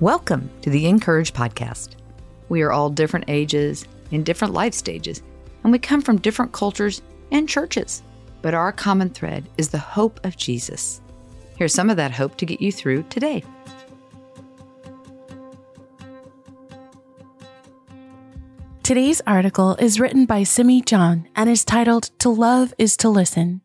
Welcome to the (in)courage Podcast. We are all different ages, in different life stages, and we come from different cultures and churches. But our common thread is the hope of Jesus. Here's some of that hope to get you through today. Today's article is written by Simi John and is titled To Love is to Listen.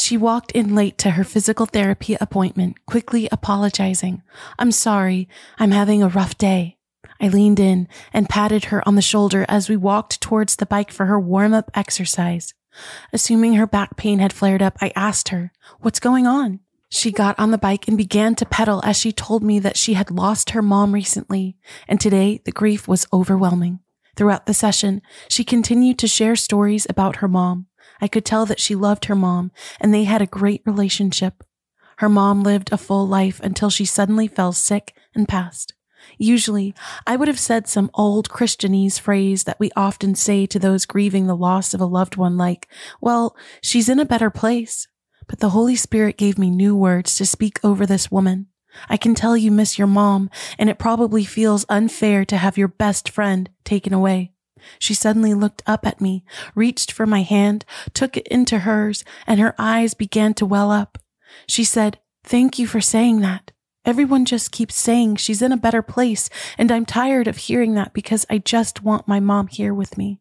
She walked in late to her physical therapy appointment, quickly apologizing. I'm sorry. I'm having a rough day. I leaned in and patted her on the shoulder as we walked towards the bike for her warm up exercise. Assuming her back pain had flared up, I asked her, what's going on? She got on the bike and began to pedal as she told me that she had lost her mom recently, and today the grief was overwhelming. Throughout the session, she continued to share stories about her mom. I could tell that she loved her mom and they had a great relationship. Her mom lived a full life until she suddenly fell sick and passed. Usually, I would have said some old Christianese phrase that we often say to those grieving the loss of a loved one like, well, she's in a better place. But the Holy Spirit gave me new words to speak over this woman. I can tell you miss your mom, and it probably feels unfair to have your best friend taken away. She suddenly looked up at me, reached for my hand, took it into hers, and her eyes began to well up. She said, Thank you for saying that. Everyone just keeps saying she's in a better place, and I'm tired of hearing that because I just want my mom here with me.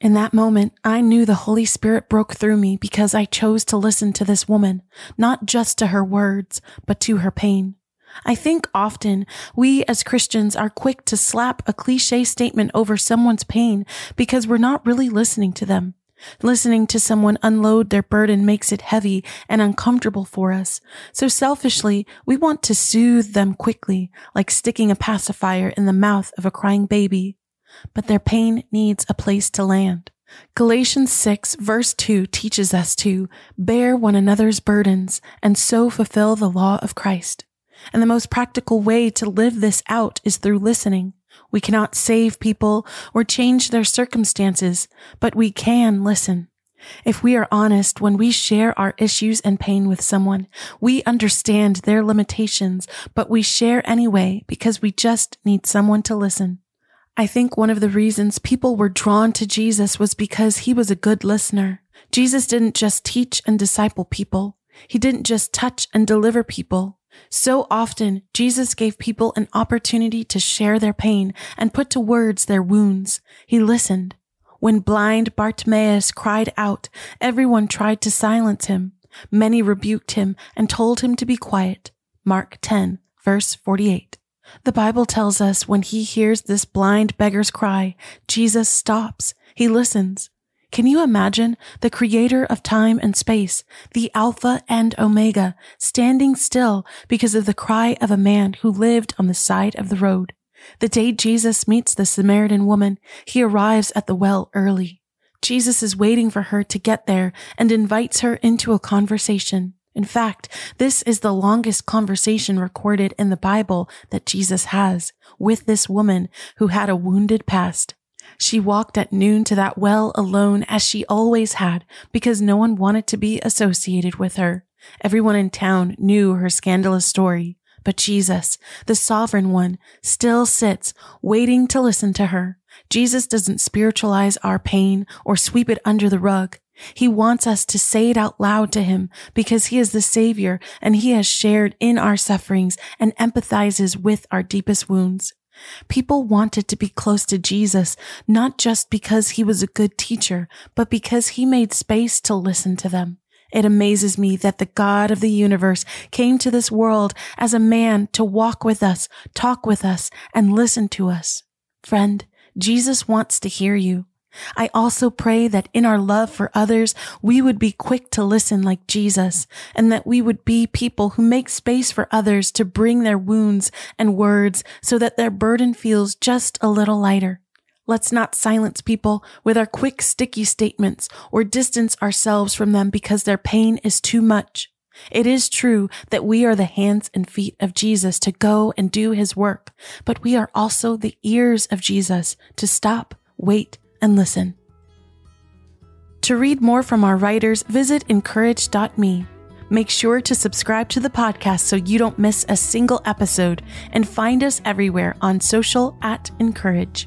In that moment, I knew the Holy Spirit broke through me because I chose to listen to this woman, not just to her words, but to her pain. I think often we as Christians are quick to slap a cliche statement over someone's pain because we're not really listening to them. Listening to someone unload their burden makes it heavy and uncomfortable for us. So selfishly, we want to soothe them quickly, like sticking a pacifier in the mouth of a crying baby. But their pain needs a place to land. Galatians 6 verse 2 teaches us to bear one another's burdens and so fulfill the law of Christ. And the most practical way to live this out is through listening. We cannot save people or change their circumstances, but we can listen. If we are honest, when we share our issues and pain with someone, we understand their limitations, but we share anyway because we just need someone to listen. I think one of the reasons people were drawn to Jesus was because he was a good listener. Jesus didn't just teach and disciple people. He didn't just touch and deliver people. So often, Jesus gave people an opportunity to share their pain and put to words their wounds. He listened. When blind Bartimaeus cried out, everyone tried to silence him. Many rebuked him and told him to be quiet. Mark 10, verse 48. The Bible tells us when he hears this blind beggar's cry, Jesus stops. He listens. Can you imagine the creator of time and space, the Alpha and Omega, standing still because of the cry of a man who lived on the side of the road? The day Jesus meets the Samaritan woman, he arrives at the well early. Jesus is waiting for her to get there and invites her into a conversation. In fact, this is the longest conversation recorded in the Bible that Jesus has with this woman who had a wounded past. She walked at noon to that well alone as she always had because no one wanted to be associated with her. Everyone in town knew her scandalous story, but Jesus, the sovereign one, still sits waiting to listen to her. Jesus doesn't spiritualize our pain or sweep it under the rug. He wants us to say it out loud to him because he is the savior and he has shared in our sufferings and empathizes with our deepest wounds. People wanted to be close to Jesus, not just because he was a good teacher, but because he made space to listen to them. It amazes me that the God of the universe came to this world as a man to walk with us, talk with us, and listen to us. Friend, Jesus wants to hear you. I also pray that in our love for others, we would be quick to listen like Jesus and that we would be people who make space for others to bring their wounds and words so that their burden feels just a little lighter. Let's not silence people with our quick, sticky statements or distance ourselves from them because their pain is too much. It is true that we are the hands and feet of Jesus to go and do his work, but we are also the ears of Jesus to stop, wait, and listen. To read more from our writers, visit incourage.me. Make sure to subscribe to the podcast so you don't miss a single episode and find us everywhere on social at (in)courage.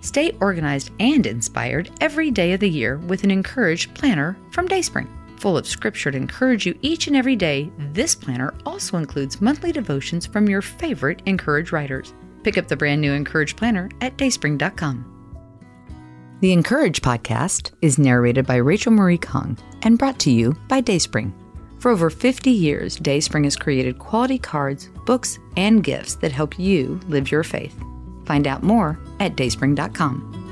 Stay organized and inspired every day of the year with an (in)courage planner from Dayspring. Full of scripture to encourage you each and every day, this planner also includes monthly devotions from your favorite (in)courage writers. Pick up the brand new (in)courage planner at dayspring.com. The (in)courage podcast is narrated by Rachel Marie Kang and brought to you by Dayspring. For over 50 years, Dayspring has created quality cards, books, and gifts that help you live your faith. Find out more at dayspring.com.